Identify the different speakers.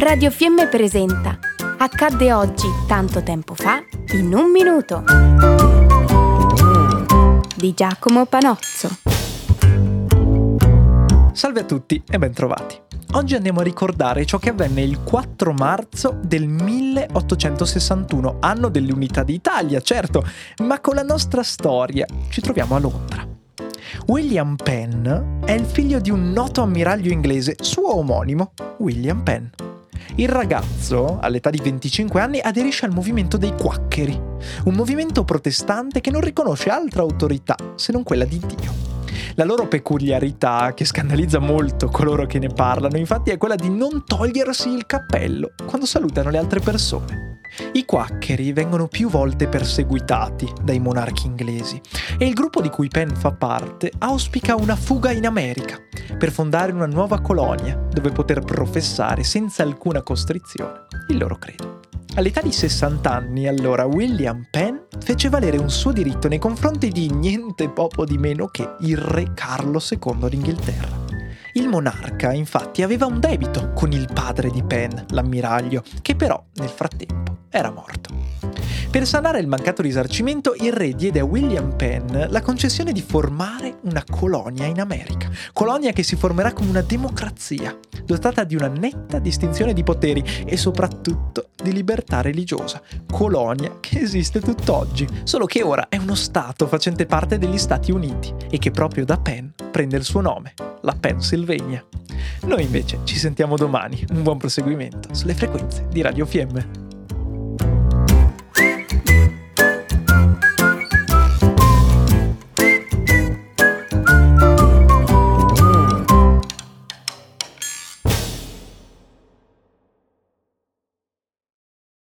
Speaker 1: Radio Fiemme presenta Accadde oggi, tanto tempo fa, in un minuto. Di Giacomo Panozzo.
Speaker 2: Salve a tutti e bentrovati. Oggi andiamo a ricordare ciò che avvenne il 4 marzo del 1861, anno dell'Unità d'Italia, certo, ma con la nostra storia ci troviamo a Londra. William Penn è il figlio di un noto ammiraglio inglese, suo omonimo, William Penn. Il ragazzo, all'età di 25 anni, aderisce al movimento dei quaccheri, un movimento protestante che non riconosce altra autorità se non quella di Dio. La loro peculiarità, che scandalizza molto coloro che ne parlano, infatti è quella di non togliersi il cappello quando salutano le altre persone. I quaccheri vengono più volte perseguitati dai monarchi inglesi e il gruppo di cui Penn fa parte auspica una fuga in America per fondare una nuova colonia dove poter professare senza alcuna costrizione il loro credo. All'età di 60 anni, allora, William Penn fece valere un suo diritto nei confronti di niente poco di meno che il re Carlo II d'Inghilterra. Il monarca, infatti, aveva un debito con il padre di Penn, l'ammiraglio, che però, nel frattempo, era morto. Per sanare il mancato risarcimento, il re diede a William Penn la concessione di formare una colonia in America. Colonia che si formerà come una democrazia, dotata di una netta distinzione di poteri e soprattutto di libertà religiosa. Colonia che esiste tutt'oggi, solo che ora è uno Stato facente parte degli Stati Uniti e che proprio da Penn prende il suo nome, la Pennsylvania. Noi invece ci sentiamo domani. Un buon proseguimento sulle frequenze di Radio Fiemme.